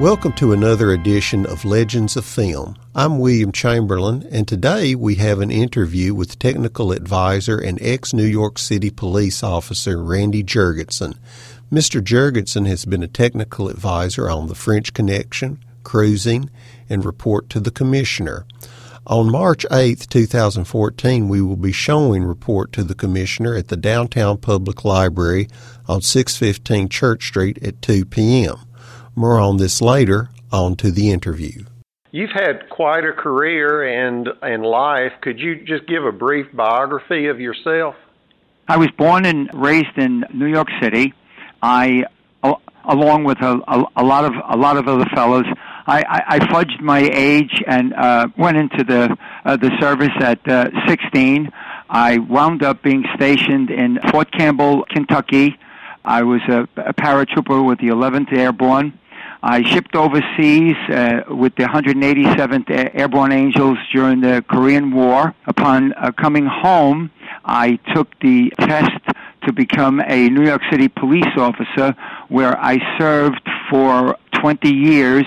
Welcome to another edition of Legends of Film. I'm William Chamberlain, and today we have an interview with technical advisor and ex New York City police officer Randy Jurgensen. Mr. Jurgensen has been a technical advisor on The French Connection, Cruising, and Report to the Commissioner. On March 8, 2014, we will be showing Report to the Commissioner at the Downtown Public Library on 615 Church Street at 2 p.m. More on this later. On to the interview. You've had quite a career and and life. Could you just give a brief biography of yourself? I was born and raised in New York City. I, along with a, a, a lot of a lot of other fellows, I, I, I fudged my age and uh, went into the uh, the service at uh, 16. I wound up being stationed in Fort Campbell, Kentucky. I was a, a paratrooper with the 11th Airborne. I shipped overseas uh, with the 187th Airborne Angels during the Korean War. Upon uh, coming home, I took the test to become a New York City police officer, where I served for 20 years,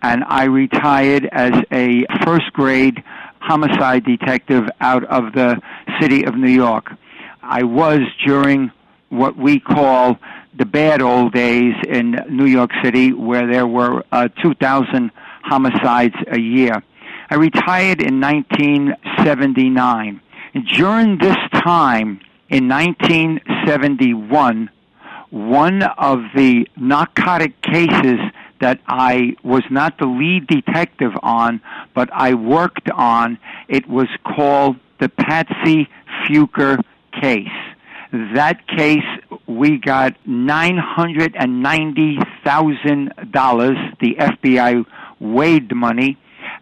and I retired as a first grade homicide detective out of the city of New York. I was during what we call the bad old days in New York City where there were uh, 2,000 homicides a year. I retired in 1979. During this time, in 1971, one of the narcotic cases that I was not the lead detective on, but I worked on, it was called the Patsy Fuca case. That case, we got $990,000. The FBI weighed money,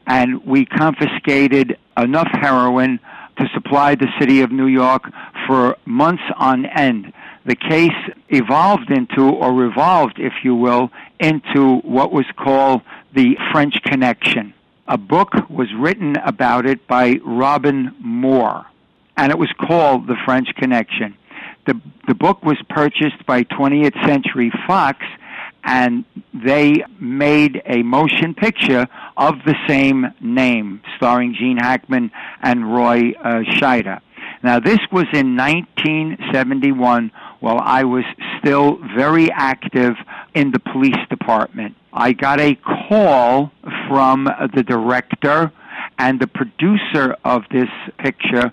and we confiscated enough heroin to supply the city of New York for months on end. The case evolved into, or revolved, if you will, into what was called the French Connection. A book was written about it by Robin Moore, and it was called The French Connection the the book was purchased by 20th Century Fox, and they made a motion picture of the same name, starring Gene Hackman and Roy uh, Scheider. Now, this was in 1971 while I was still very active in the police department. I got a call from the director and the producer of this picture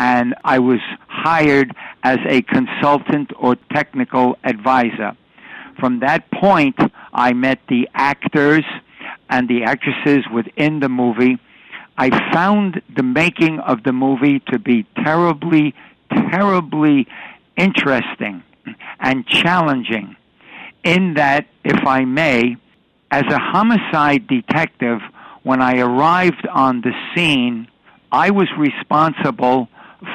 and I was hired as a consultant or technical advisor. From that point, I met the actors and the actresses within the movie. I found the making of the movie to be terribly, terribly interesting and challenging. In that, if I may, as a homicide detective, when I arrived on the scene, I was responsible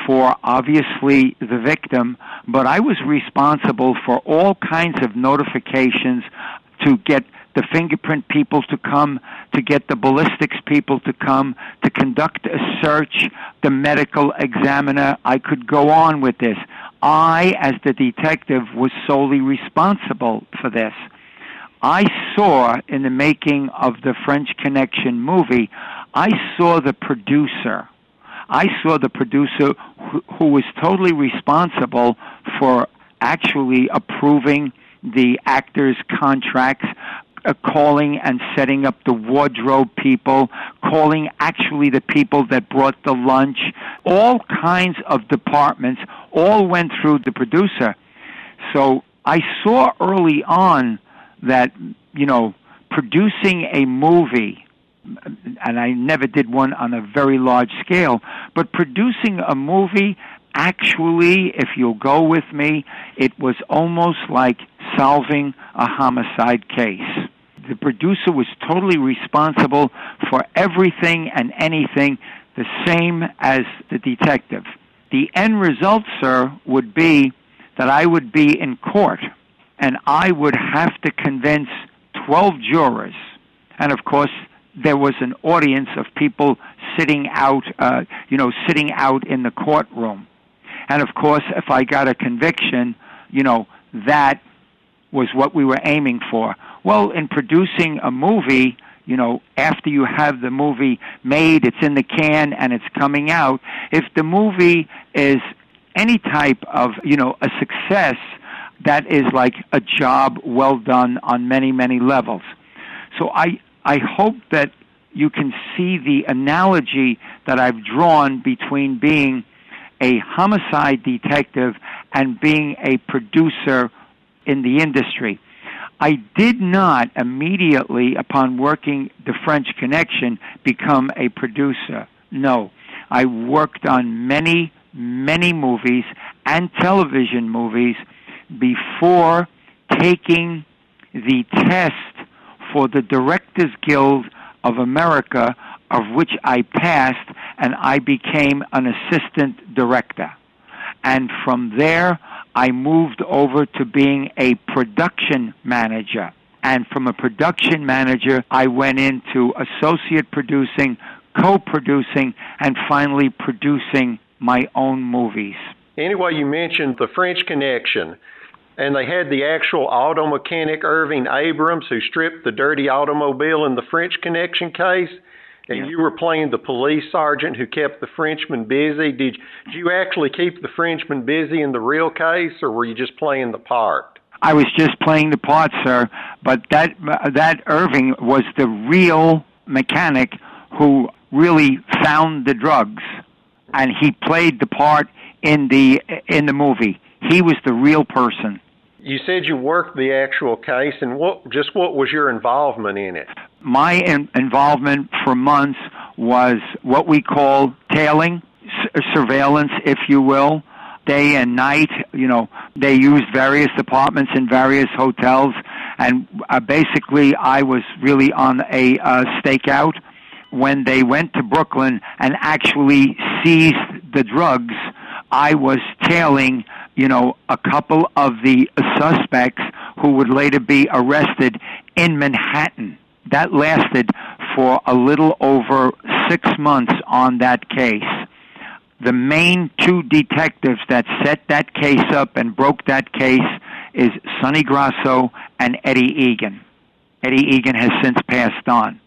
for obviously the victim, but I was responsible for all kinds of notifications to get the fingerprint people to come, to get the ballistics people to come, to conduct a search, the medical examiner. I could go on with this. I, as the detective, was solely responsible for this. I saw in the making of the French Connection movie, I saw the producer I saw the producer who, who was totally responsible for actually approving the actors' contracts, uh, calling and setting up the wardrobe people, calling actually the people that brought the lunch. All kinds of departments all went through the producer. So I saw early on that, you know, producing a movie and I never did one on a very large scale, but producing a movie actually, if you'll go with me, it was almost like solving a homicide case. The producer was totally responsible for everything and anything, the same as the detective. The end result, sir, would be that I would be in court and I would have to convince 12 jurors. And of course, there was an audience of people sitting out, uh, you know, sitting out in the courtroom. And of course, if I got a conviction, you know, that was what we were aiming for. Well, in producing a movie, you know, after you have the movie made, it's in the can and it's coming out. If the movie is any type of, you know, a success, that is like a job well done on many, many levels. So I, I hope that you can see the analogy that I've drawn between being a homicide detective and being a producer in the industry. I did not immediately, upon working the French Connection, become a producer. No. I worked on many, many movies and television movies before taking the test for the Directors Guild of America, of which I passed, and I became an assistant director. And from there, I moved over to being a production manager. And from a production manager, I went into associate producing, co producing, and finally producing my own movies. Anyway, you mentioned the French Connection, and they had the actual auto mechanic Irving Abrams who stripped the dirty automobile in the French Connection case and yeah. you were playing the police sergeant who kept the Frenchman busy. Did, did you actually keep the Frenchman busy in the real case, or were you just playing the part? I was just playing the part, sir. But that that Irving was the real mechanic who really found the drugs, and he played the part in the in the movie. He was the real person. You said you worked the actual case, and what just what was your involvement in it? My in- involvement for months was what we call tailing, s- surveillance, if you will, day and night. You know, they used various departments in various hotels, and uh, basically, I was really on a uh, stakeout when they went to Brooklyn and actually seized the drugs. I was tailing you know, a couple of the suspects who would later be arrested in Manhattan. That lasted for a little over six months on that case. The main two detectives that set that case up and broke that case is Sonny Grasso and Eddie Egan. Eddie Egan has since passed on.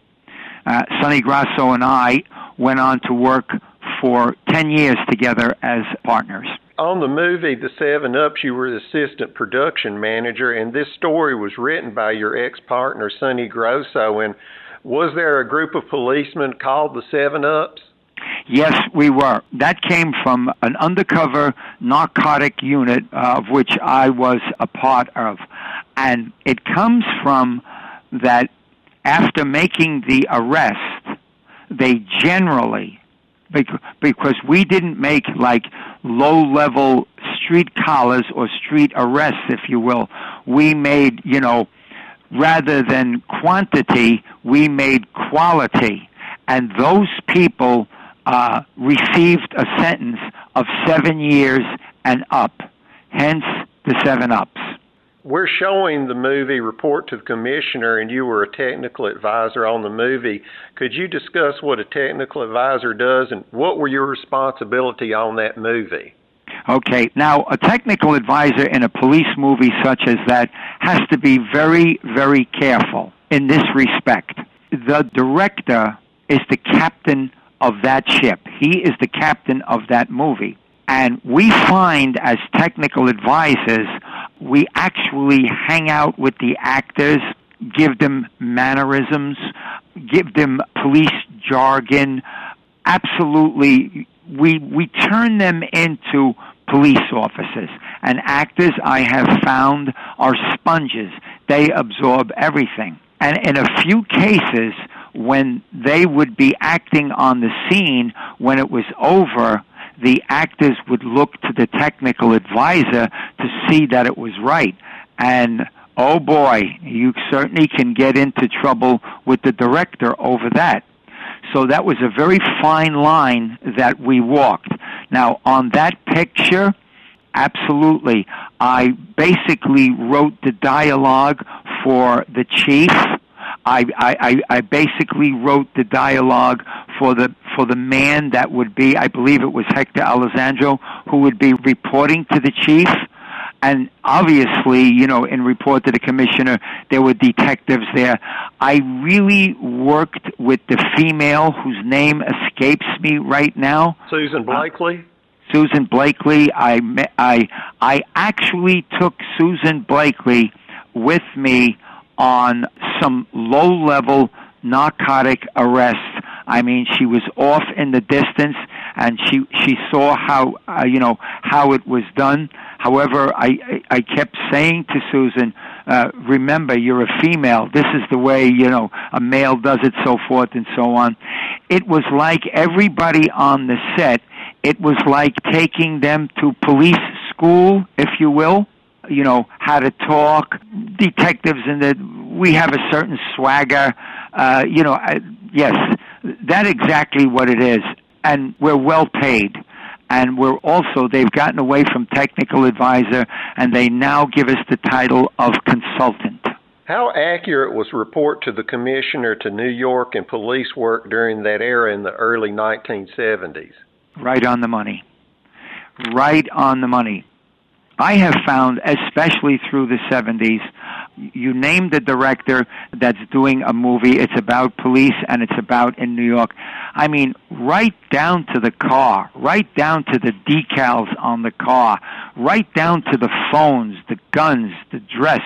Uh, Sonny Grasso and I went on to work for 10 years together as partners on the movie The Seven Ups, you were the assistant production manager, and this story was written by your ex partner, Sonny Grasso. And was there a group of policemen called the Seven Ups? Yes, we were. That came from an undercover narcotic unit uh, of which I was a part of. And it comes from that after making the arrest, they generally because we didn't make like low level street collars or street arrests, if you will. We made, you know, rather than quantity, we made quality. And those people uh, received a sentence of seven years and up, hence the seven ups we're showing the movie Report to the Commissioner, and you were a technical advisor on the movie. Could you discuss what a technical advisor does and what were your responsibility on that movie? Okay, now a technical advisor in a police movie such as that has to be very, very careful in this respect. The director is the captain of that ship, he is the captain of that movie. And we find as technical advisors we actually hang out with the actors, give them mannerisms, give them police jargon. Absolutely, we we turn them into police officers. And actors, I have found, are sponges. They absorb everything. And in a few cases, when they would be acting on the scene, when it was over, the actors would look to the technical advisor to see that it was right. And oh boy, you certainly can get into trouble with the director over that. So that was a very fine line that we walked. Now, on that picture, absolutely. I basically wrote the dialogue for the chief I, I, I basically wrote the dialogue for the for the man that would be, I believe it was Hector Alessandro, who would be reporting to the chief, and obviously, you know, in report to the commissioner, there were detectives there. I really worked with the female whose name escapes me right now. Susan Blakely. Uh, Susan Blakely. I I I actually took Susan Blakely with me on some low-level narcotic arrests. I mean, she was off in the distance, and she she saw how uh, you know how it was done. However, I I kept saying to Susan, uh, "Remember, you're a female. This is the way you know a male does it, so forth and so on." It was like everybody on the set. It was like taking them to police school, if you will. You know how to talk. Detectives and that we have a certain swagger. Uh, you know, I, yes, that's exactly what it is, and we're well paid and we're also they've gotten away from technical advisor and they now give us the title of consultant. How accurate was report to the commissioner to New York and police work during that era in the early 1970s? Right on the money. Right on the money. I have found, especially through the 70s, you name the director that's doing a movie, it's about police and it's about in New York. I mean, right down to the car, right down to the decals on the car, right down to the phones, the guns, the dress.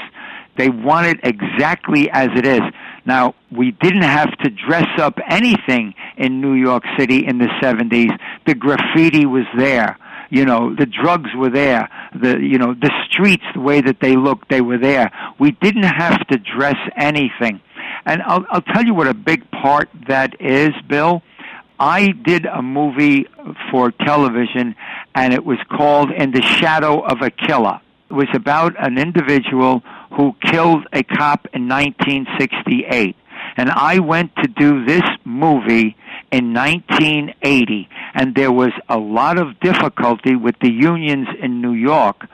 They want it exactly as it is. Now, we didn't have to dress up anything in New York City in the 70s. The graffiti was there you know the drugs were there. The you know the streets the way that they looked they were there. We didn't have to dress anything. And i'll i'll tell you what a big part that is bill. I did a movie for television and it was called in the shadow of a killer. It was about an individual who killed a cop in 1968 and I went to do this movie in 1980, and there was a lot of difficulty with the unions in New York,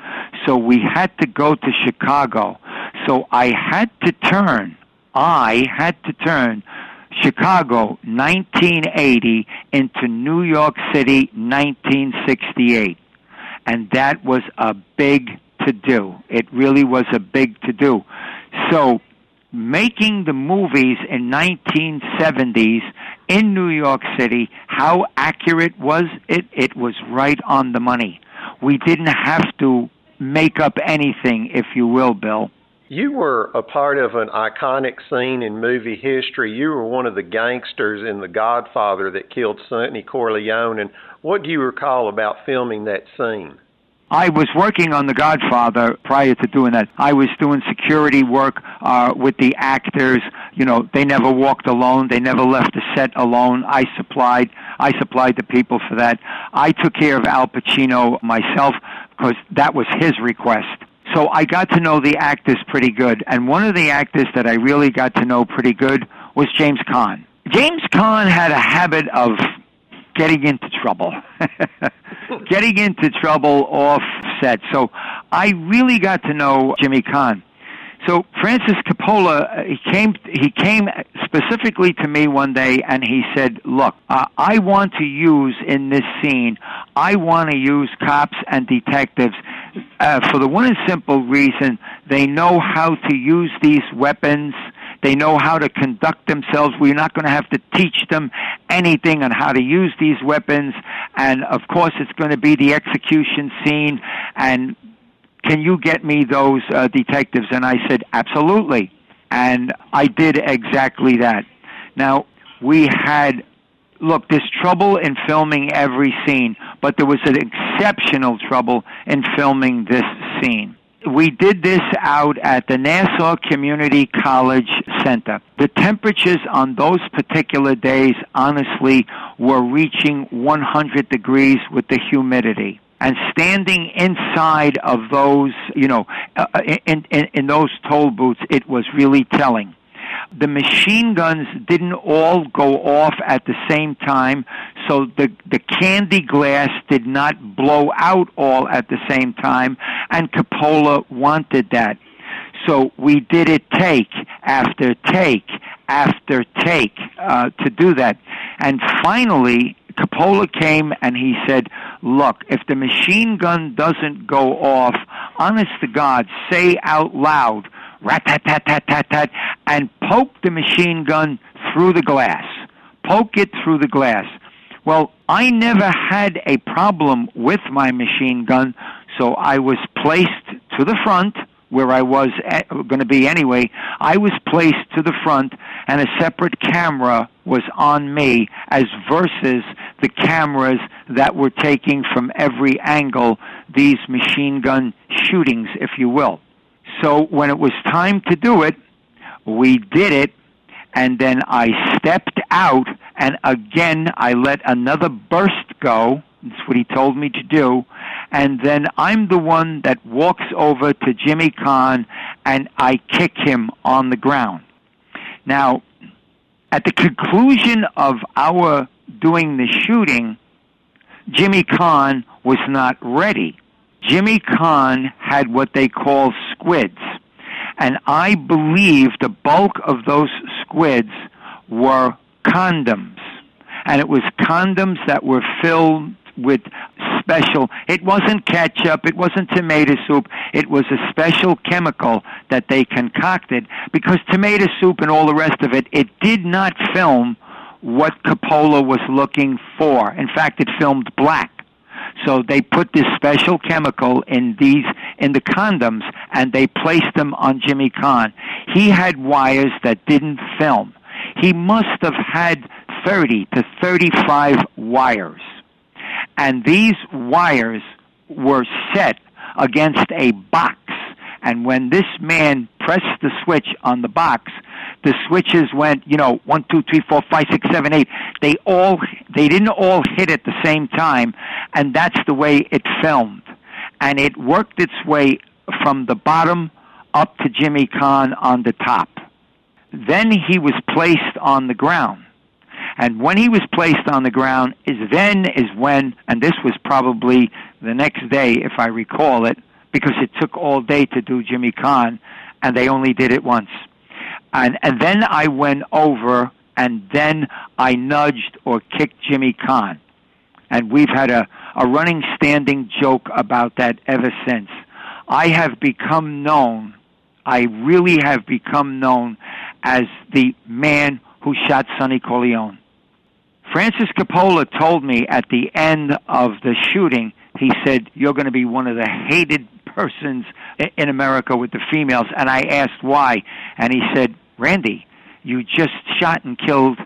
so we had to go to Chicago. So I had to turn, I had to turn Chicago 1980 into New York City 1968. And that was a big to do. It really was a big to do. So making the movies in 1970s in New York City, how accurate was it? It was right on the money. We didn't have to make up anything, if you will, Bill. You were a part of an iconic scene in movie history. You were one of the gangsters in The Godfather that killed Sonny Corleone. And what do you recall about filming that scene? I was working on The Godfather prior to doing that. I was doing security work uh, with the actors. You know, they never walked alone. They never left the set alone. I supplied. I supplied the people for that. I took care of Al Pacino myself because that was his request. So I got to know the actors pretty good. And one of the actors that I really got to know pretty good was James Caan. James Caan had a habit of getting into trouble. getting into trouble off set. So I really got to know Jimmy Caan. So Francis Coppola, uh, he came, he came specifically to me one day and he said, look, uh, I want to use in this scene, I want to use cops and detectives uh, for the one and simple reason they know how to use these weapons they know how to conduct themselves. We're not going to have to teach them anything on how to use these weapons. And of course, it's going to be the execution scene. And can you get me those uh, detectives? And I said, absolutely. And I did exactly that. Now, we had look, there's trouble in filming every scene, but there was an exceptional trouble in filming this scene we did this out at the Nassau Community College Center. The temperatures on those particular days, honestly, were reaching 100 degrees with the humidity. And standing inside of those, you know, uh, in, in, in those toll booths, it was really telling. The machine guns didn't all go off at the same time, so the, the candy glass did not blow out all at the same time, and Coppola wanted that. So we did it take after take after take uh, to do that. And finally, Coppola came and he said, Look, if the machine gun doesn't go off honest to God, say out loud, rat tat tat tat tat tat, and poke the machine gun through the glass. Poke it through the glass. Well, I never had a problem with my machine gun, so I was placed to the front where I was eh, going to be anyway. I was placed to the front, and a separate camera was on me, as versus the cameras that were taking from every angle these machine gun shootings, if you will. So when it was time to do it, we did it, and then I stepped out, and again I let another burst go. That's what he told me to do. And then I'm the one that walks over to Jimmy Caan and I kick him on the ground. Now, at the conclusion of our doing the shooting, Jimmy Caan was not ready. Jimmy Caan had what they call squids. And I believe the bulk of those squids were condoms. And it was condoms that were filled with special, it wasn't ketchup, it wasn't tomato soup, it was a special chemical that they concocted because tomato soup and all the rest of it, it did not film what Coppola was looking for. In fact, it filmed black. So they put this special chemical in these in the condoms and they placed them on Jimmy Caan. He had wires that didn't film. He must have had 30 to 35 wires. And these wires were set against a box. And when this man pressed the switch on the box, the switches went, you know, one, two, three, four, five, six, seven, eight. They all, they didn't all hit at the same time, and that's the way it filmed. And it worked its way from the bottom up to Jimmy Caan on the top. Then he was placed on the ground. And when he was placed on the ground, is then is when, and this was probably the next day, if I recall it, because it took all day to do Jimmy Caan, and they only did it once. And, and then I went over and then I nudged or kicked Jimmy Caan. And we've had a, a running standing joke about that ever since. I have become known, I really have become known as the man who shot Sonny Corleone. Francis Coppola told me at the end of the shooting, he said, You're going to be one of the hated persons in America with the females. And I asked why. And he said, Randy, you just shot and killed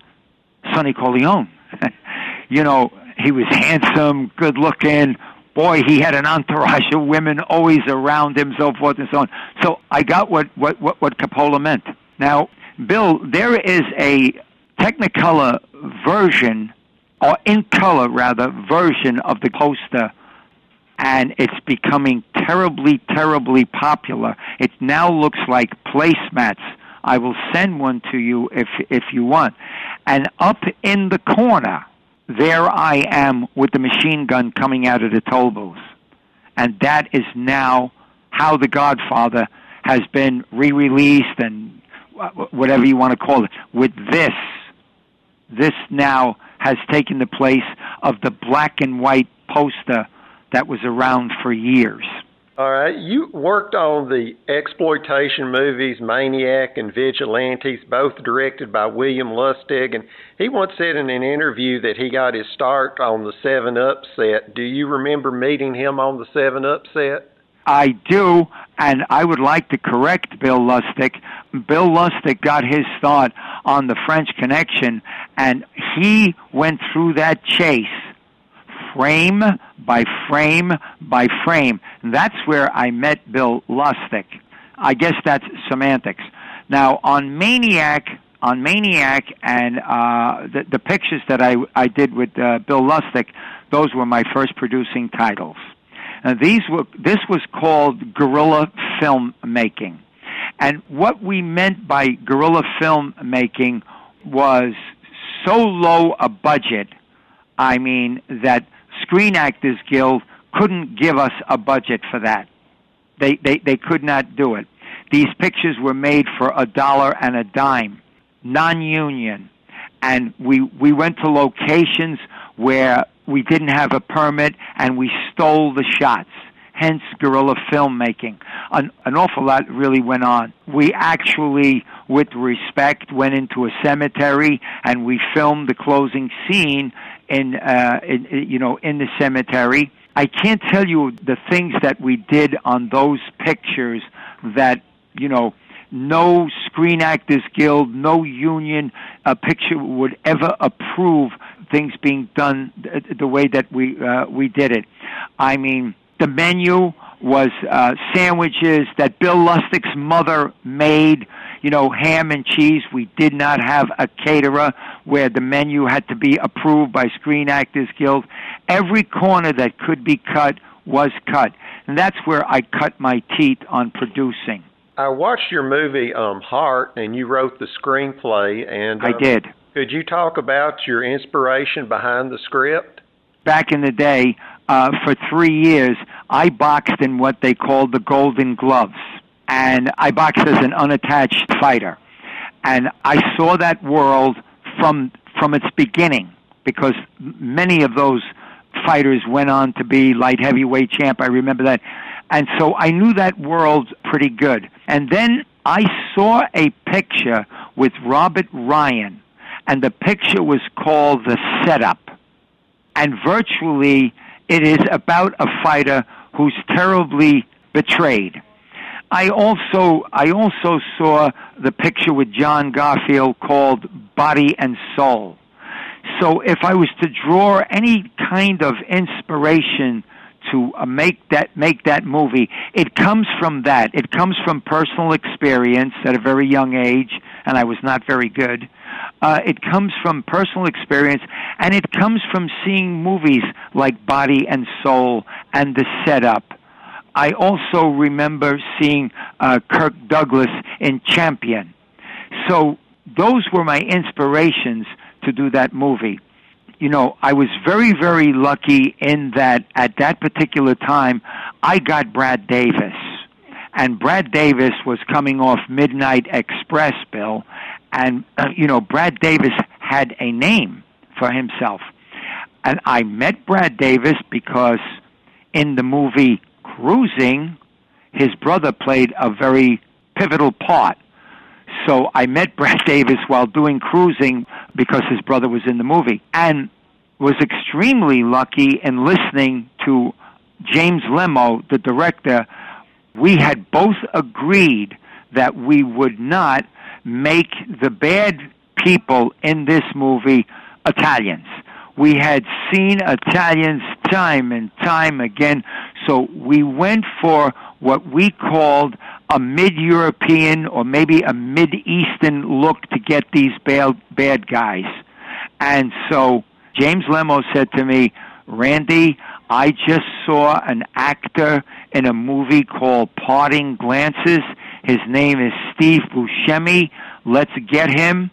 Sonny Corleone. you know, he was handsome, good looking. Boy, he had an entourage of women always around him, so forth and so on. So I got what, what, what, what Coppola meant. Now, Bill, there is a Technicolor version, or in color rather, version of the poster and it's becoming terribly, terribly popular. It now looks like placemats. I will send one to you if if you want. And up in the corner, there I am with the machine gun coming out of the toll booth. And that is now how The Godfather has been re-released and whatever you want to call it. With this, this now has taken the place of the black and white poster that was around for years. All right. You worked on the exploitation movies Maniac and Vigilantes, both directed by William Lustig. And he once said in an interview that he got his start on the 7 Up set. Do you remember meeting him on the 7 Up set? I do, and I would like to correct Bill Lustig. Bill Lustig got his start on the French Connection, and he went through that chase frame by frame by frame. That's where I met Bill Lustig. I guess that's semantics. Now on Maniac, on Maniac, and uh, the, the pictures that I I did with uh, Bill Lustig, those were my first producing titles. These were this was called guerrilla filmmaking, and what we meant by guerrilla filmmaking was so low a budget. I mean that Screen Actors Guild couldn't give us a budget for that. They, they, they could not do it. These pictures were made for a dollar and a dime, non union. And we, we went to locations where we didn't have a permit and we stole the shots. Hence, guerrilla filmmaking. An, an awful lot really went on. We actually, with respect, went into a cemetery and we filmed the closing scene in, uh, in you know, in the cemetery. I can't tell you the things that we did on those pictures that, you know, no Screen Actors Guild, no union uh, picture would ever approve things being done the way that we uh, we did it. I mean, the menu was uh, sandwiches that Bill Lustig's mother made. You know, ham and cheese. We did not have a caterer where the menu had to be approved by Screen Actors Guild. Every corner that could be cut was cut, and that's where I cut my teeth on producing. I watched your movie um, Heart, and you wrote the screenplay. And I did. Could you talk about your inspiration behind the script? Back in the day, uh, for three years, I boxed in what they called the Golden Gloves, and I boxed as an unattached fighter. And I saw that world from from its beginning because many of those fighters went on to be light heavyweight champ. I remember that and so I knew that world pretty good. And then I saw a picture with Robert Ryan, and the picture was called The Setup. And virtually, it is about a fighter who's terribly betrayed. I also I also saw the picture with John Garfield called Body and Soul. So if I was to draw any kind of inspiration to uh, make that make that movie. It comes from that. It comes from personal experience at a very young age, and I was not very good. Uh, it comes from personal experience, and it comes from seeing movies like Body and Soul and The Setup. I also remember seeing uh, Kirk Douglas in Champion. So those were my inspirations to do that movie you know, I was very, very lucky in that at that particular time, I got Brad Davis. And Brad Davis was coming off Midnight Express, Bill. And, uh, you know, Brad Davis had a name for himself. And I met Brad Davis because in the movie Cruising, his brother played a very pivotal part. So I met Brad Davis while doing cruising because his brother was in the movie. And was extremely lucky in listening to James Lemmo, the director. We had both agreed that we would not make the bad people in this movie Italians. We had seen Italians time and time again, so we went for what we called a mid-European or maybe a mid-Eastern look to get these bad, bad guys. And so James Lemmo said to me, Randy, I just saw an actor in a movie called Parting Glances. His name is Steve Buscemi. Let's get him.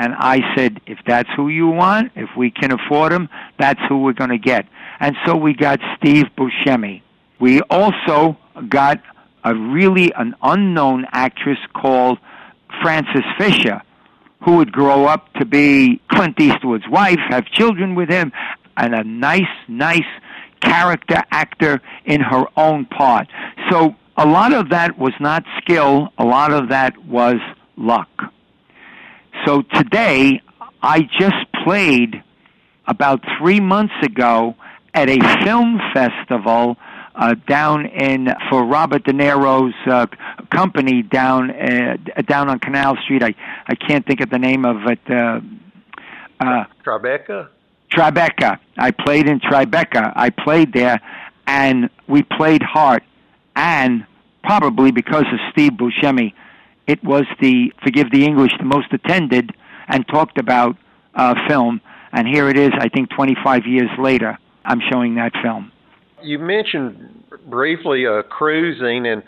And I said, if that's who you want, if we can afford him, that's who we're going to get. And so we got Steve Buscemi. We also got a really an unknown actress called Frances Fisher who would grow up to be Clint Eastwood's wife, have children with him, and a nice, nice character actor in her own part. So a lot of that was not skill, a lot of that was luck. So today, I just played about three months ago at a film festival uh, down in for Robert De Niro's uh, company down uh, down on Canal Street. I I can't think of the name of it. Uh, uh, Tribeca. Tribeca. I played in Tribeca. I played there, and we played Heart, and probably because of Steve Buscemi, it was the forgive the English the most attended and talked about uh, film. And here it is. I think 25 years later, I'm showing that film. You mentioned briefly uh, cruising, and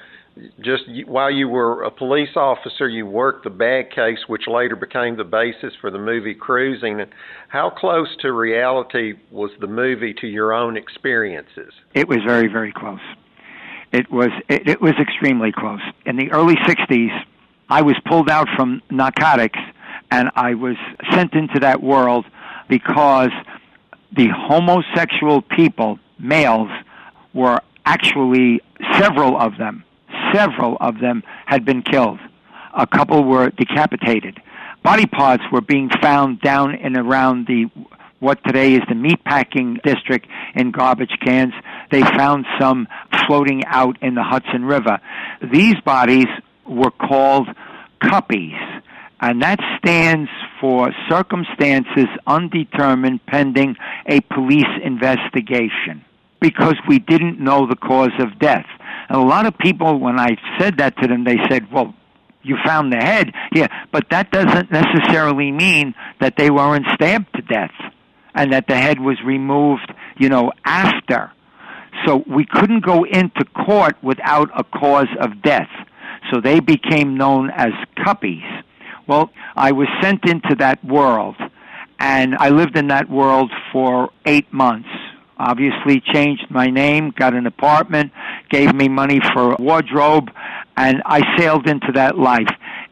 just while you were a police officer, you worked the bad case, which later became the basis for the movie Cruising. And how close to reality was the movie to your own experiences? It was very, very close. It was it, it was extremely close. In the early '60s, I was pulled out from narcotics, and I was sent into that world because the homosexual people males were actually several of them, several of them had been killed. A couple were decapitated. Body parts were being found down and around the what today is the meatpacking district in garbage cans. They found some floating out in the Hudson River. These bodies were called cuppies, and that stands for circumstances undetermined pending a police investigation because we didn't know the cause of death. And a lot of people, when I said that to them, they said, well, you found the head. Yeah, but that doesn't necessarily mean that they weren't stabbed to death and that the head was removed, you know, after. So we couldn't go into court without a cause of death. So they became known as cuppies. Well, I was sent into that world, and I lived in that world for eight months. Obviously, changed my name, got an apartment, gave me money for a wardrobe, and I sailed into that life.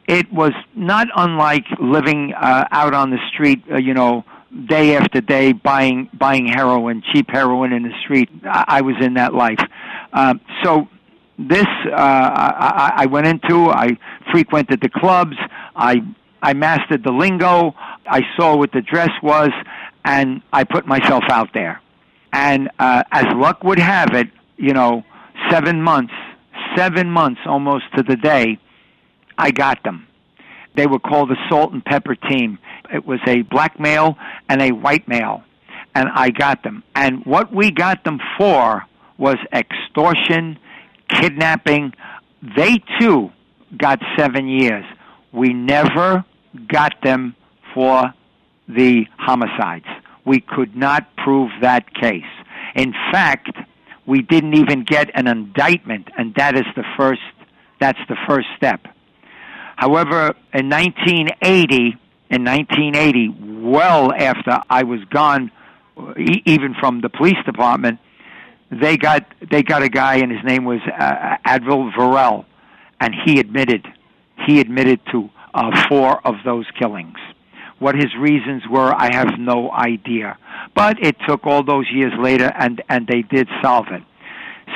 It was not unlike living uh, out on the street, uh, you know, day after day buying buying heroin, cheap heroin in the street. I, I was in that life. Uh, so this uh, I, I went into. I frequented the clubs. I I mastered the lingo. I saw what the dress was, and I put myself out there. And uh, as luck would have it, you know, seven months, seven months almost to the day, I got them. They were called the Salt and Pepper Team. It was a black male and a white male, and I got them. And what we got them for was extortion, kidnapping. They too got seven years. We never got them for the homicides. We could not prove that case. In fact, we didn't even get an indictment, and that is the first. That's the first step. However, in 1980, in 1980, well after I was gone, even from the police department, they got they got a guy, and his name was uh, Advil Varel, and he admitted he admitted to uh, four of those killings. What his reasons were, I have no idea. But it took all those years later, and and they did solve it.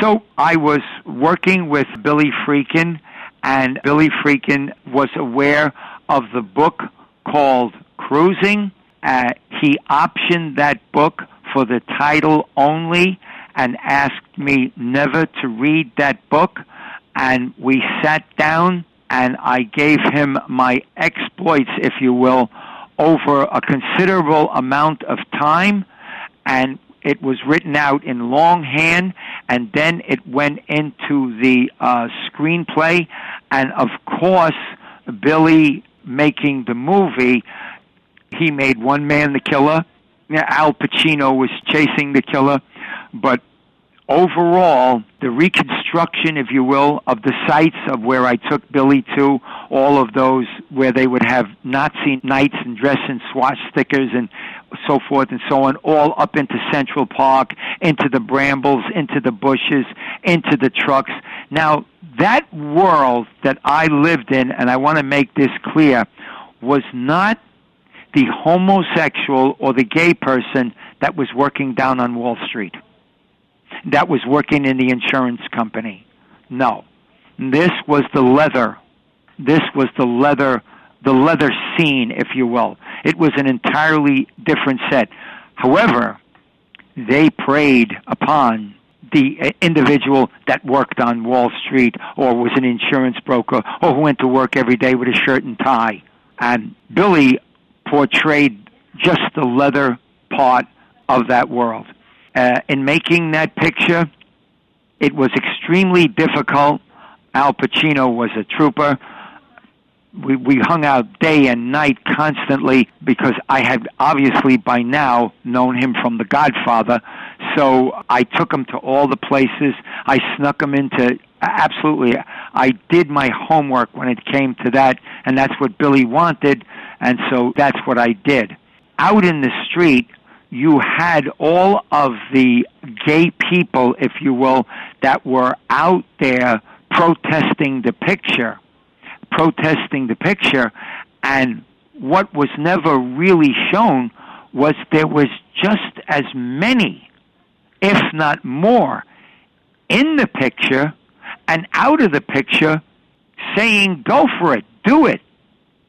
So I was working with Billy Friedkin, and Billy Friedkin was aware of the book called Cruising. Uh, he optioned that book for the title only and asked me never to read that book. And we sat down and I gave him my exploits, if you will, over a considerable amount of time. And it was written out in longhand, and then it went into the uh, screenplay. And of course, Billy making the movie, he made One Man the Killer. Al Pacino was chasing the killer, but overall, the reconstruction, if you will, of the sites of where I took Billy to, all of those where they would have Nazi nights and dress in swastikas and so forth and so on, all up into Central Park, into the brambles, into the bushes, into the trucks. Now, that world that I lived in, and I want to make this clear, was not the homosexual or the gay person that was working down on Wall Street, that was working in the insurance company. No. This was the leather. This was the leather, the leather scene, if you will. It was an entirely different set. However, they preyed upon the uh, individual that worked on Wall Street or was an insurance broker or who went to work every day with a shirt and tie. And Billy portrayed just the leather part of that world. Uh, in making that picture, it was extremely difficult. Al Pacino was a trooper we we hung out day and night constantly because I had obviously by now known him from The Godfather. So I took him to all the places. I snuck him into absolutely. I did my homework when it came to that, and that's what Billy wanted, and so that's what I did. Out in the street, you had all of the gay people, if you will, that were out there protesting the picture protesting the picture, and what was never really shown was there was just as many, if not more, in the picture and out of the picture saying, go for it, do it.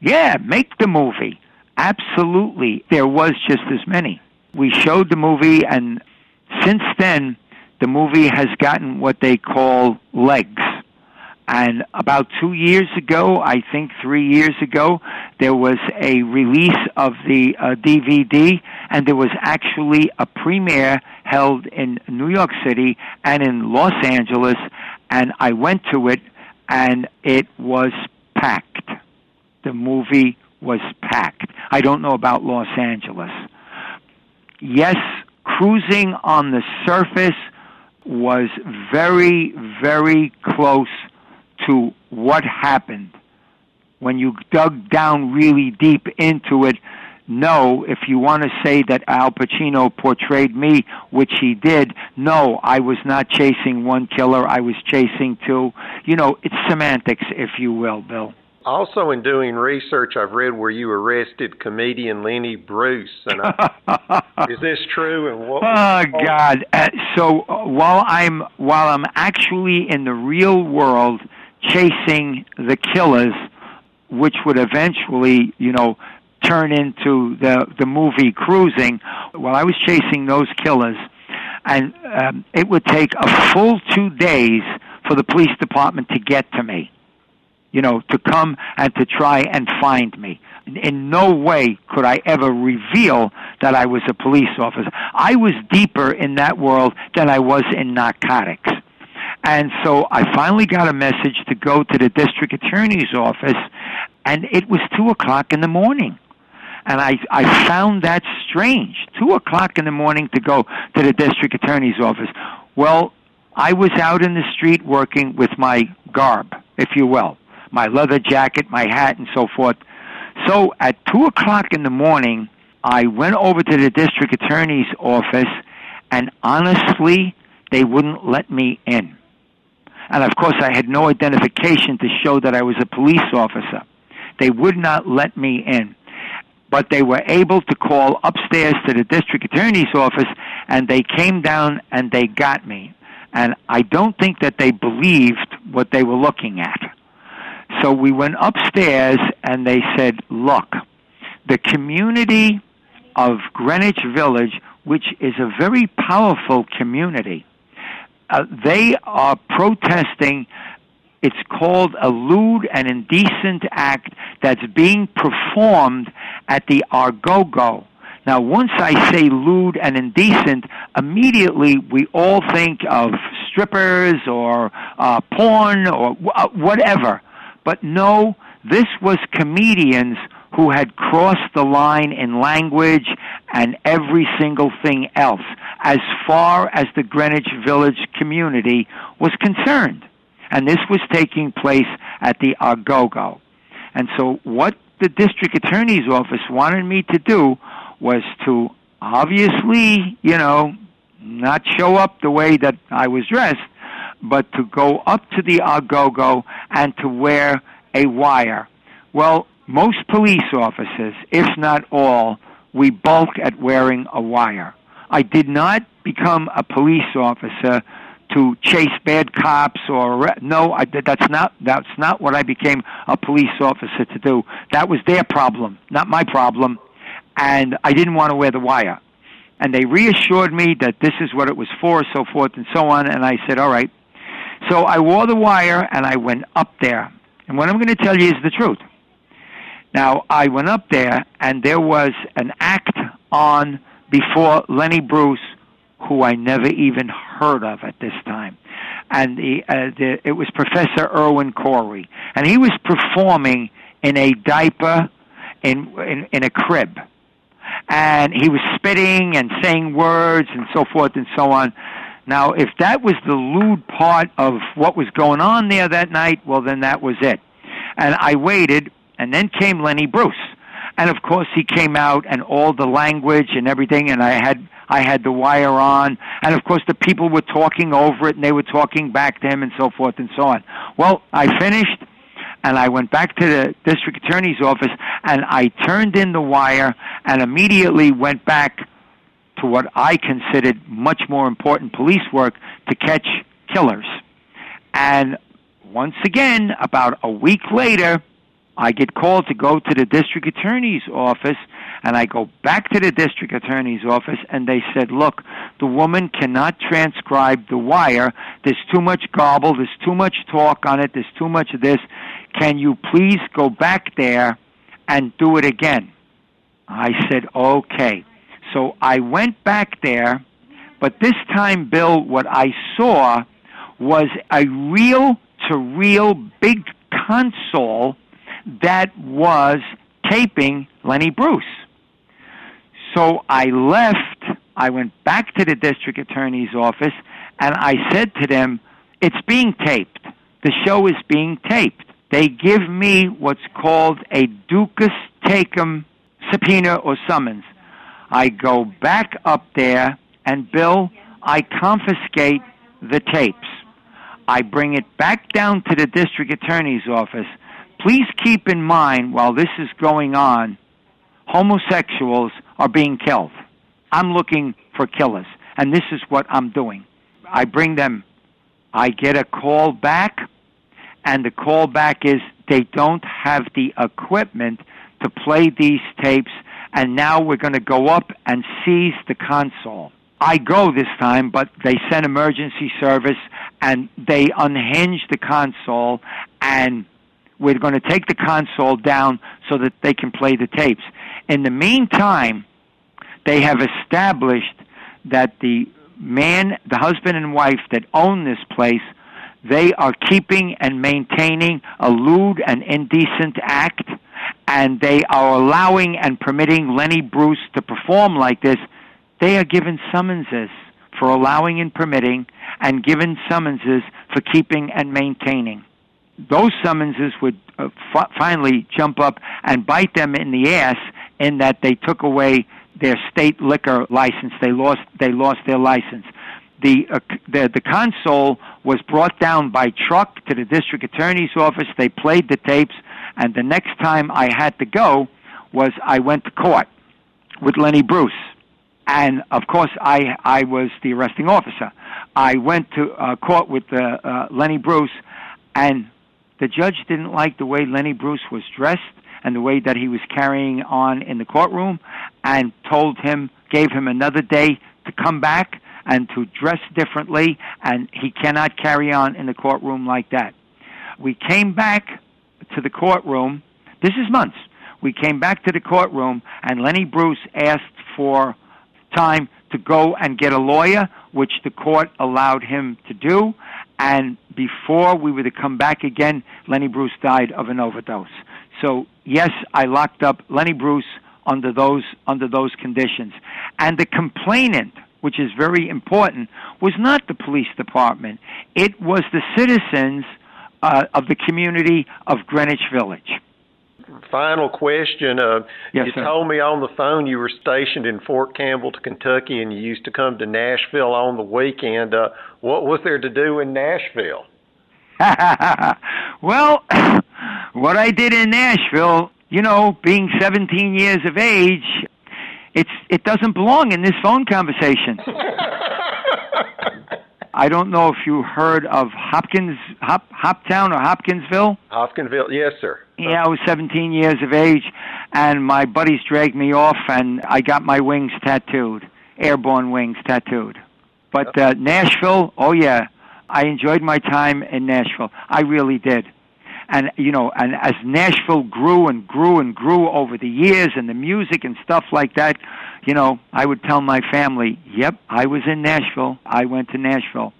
Yeah, make the movie. Absolutely. There was just as many. We showed the movie, and since then, the movie has gotten what they call legs. And about two years ago, I think three years ago, there was a release of the uh, DVD, and there was actually a premiere held in New York City and in Los Angeles, and I went to it, and it was packed. The movie was packed. I don't know about Los Angeles. Yes, cruising on the surface was very, very close to what happened. When you dug down really deep into it, no, if you want to say that Al Pacino portrayed me, which he did, no, I was not chasing one killer, I was chasing two. You know, it's semantics, if you will, Bill. Also, in doing research, I've read where you arrested comedian Lenny Bruce. And I, is this true? And what? Oh God! Uh, so uh, while I'm while I'm actually in the real world chasing the killers, which would eventually, you know, turn into the the movie Cruising, while I was chasing those killers, and um, it would take a full two days for the police department to get to me you know, to come and to try and find me. In no way could I ever reveal that I was a police officer. I was deeper in that world than I was in narcotics. And so I finally got a message to go to the district attorney's office, and it was 2 o'clock in the morning. And I, I found that strange. 2 o'clock in the morning to go to the district attorney's office. Well, I was out in the street working with my garb, if you will my leather jacket, my hat, and so forth. So at 2 o'clock in the morning, I went over to the district attorney's office, and honestly, they wouldn't let me in. And of course, I had no identification to show that I was a police officer. They would not let me in. But they were able to call upstairs to the district attorney's office, and they came down and they got me. And I don't think that they believed what they were looking at. So we went upstairs and they said, look, the community of Greenwich Village, which is a very powerful community, uh, they are protesting. It's called a lewd and indecent act that's being performed at the Au Go Go. Now, once I say lewd and indecent, immediately we all think of strippers or uh, porn or w- whatever. But no, this was comedians who had crossed the line in language and every single thing else as far as the Greenwich Village community was concerned. And this was taking place at the Au Go Go. And so what the district attorney's office wanted me to do was to obviously, you know, not show up the way that I was dressed, but to go up to the Au Go Go and to wear a wire. Well, most police officers, if not all, we bulk at wearing a wire. I did not become a police officer to chase bad cops or no I, that's not that's not what I became a police officer to do that was their problem not my problem and I didn't want to wear the wire and they reassured me that this is what it was for so forth and so on and I said all right so I wore the wire and I went up there. And what I'm going to tell you is the truth. Now, I went up there and there was an act on before Lenny Bruce, who I never even heard of at this time. And the, uh, the, it was Professor Irwin Corey. And he was performing in a diaper in, in, in a crib. And he was spitting and saying words and so forth and so on. Now, if that was the lewd part of what was going on there that night, well, then that was it. And I waited, and then came Lenny Bruce. And of course, he came out and all the language and everything, and I had I had the wire on, and of course the people were talking over it, and they were talking back to him, and so forth and so on. Well, I finished, and I went back to the district attorney's office, and I turned in the wire, and immediately went back what I considered much more important police work to catch killers. And once again, about a week later, I get called to go to the district attorney's office, and I go back to the district attorney's office, and they said, Look, the woman cannot transcribe the wire. There's too much garble, there's too much talk on it, there's too much of this. Can you please go back there and do it again? I said, Okay. So I went back there, but this time, Bill, what I saw was a reel to reel big console that was taping Lenny Bruce. So I left, I went back to the district attorney's office, and I said to them, It's being taped. The show is being taped. They give me what's called a duces tecum subpoena or summons. I go back up there, and Bill, I confiscate the tapes. I bring it back down to the district attorney's office. Please keep in mind while this is going on, homosexuals are being killed. I'm looking for killers, and this is what I'm doing. I bring them, I get a call back, and the call back is they don't have the equipment to play these tapes, and now we're going to go up and seize the console. I go this time, but they send emergency service and they unhinge the console and we're going to take the console down so that they can play the tapes. In the meantime, they have established that the man, the husband and wife that own this place, they are keeping and maintaining a lewd and indecent act, and they are allowing and permitting Lenny Bruce to perform like this. They are given summonses for allowing and permitting, and given summonses for keeping and maintaining those summonses would uh, f- finally jump up and bite them in the ass in that they took away their state liquor license. They lost they lost their license. The, uh, the the console was brought down by truck to the district attorney's office. They played the tapes, and the next time I had to go was I went to court with Lenny Bruce, and of course I I was the arresting officer. I went to uh, court with uh, uh, Lenny Bruce, and the judge didn't like the way Lenny Bruce was dressed and the way that he was carrying on in the courtroom and told him, gave him another day to come back and to dress differently, and he cannot carry on in the courtroom like that. We came back to the courtroom. This is months. We came back to the courtroom, and Lenny Bruce asked for time to go and get a lawyer, which the court allowed him to do. And before we were to come back again, Lenny Bruce died of an overdose. So yes, I locked up Lenny Bruce under those under those conditions. And the complainant, which is very important, was not the police department. It was the citizens uh, of the community of Greenwich Village final question. Uh, yes, you sir. told me on the phone you were stationed in Fort Campbell, to Kentucky, and you used to come to Nashville on the weekend. Uh, what was there to do in Nashville? well, what I did in Nashville, you know, being 17 years of age, it's it doesn't belong in this phone conversation. I don't know if you heard of Hopkins, Hop, Hoptown or Hopkinsville. Hopkinsville, yes, sir. Yeah, I was 17 years of age, and my buddies dragged me off, and I got my wings tattooed, airborne wings tattooed. But uh, Nashville, oh yeah, I enjoyed my time in Nashville. I really did. And you know, and as Nashville grew and grew and grew over the years, and the music and stuff like that, you know, I would tell my family, "Yep, I was in Nashville. I went to Nashville."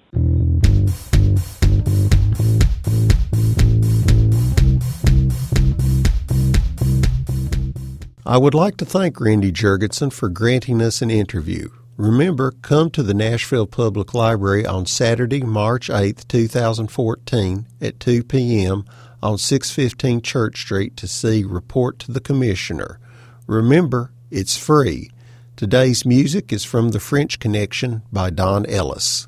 I would like to thank Randy Jurgensen for granting us an interview. Remember, come to the Nashville Public Library on Saturday, March 8, 2014 at 2 p.m. on 615 Church Street to see Report to the Commissioner. Remember, it's free. Today's music is from The French Connection by Don Ellis.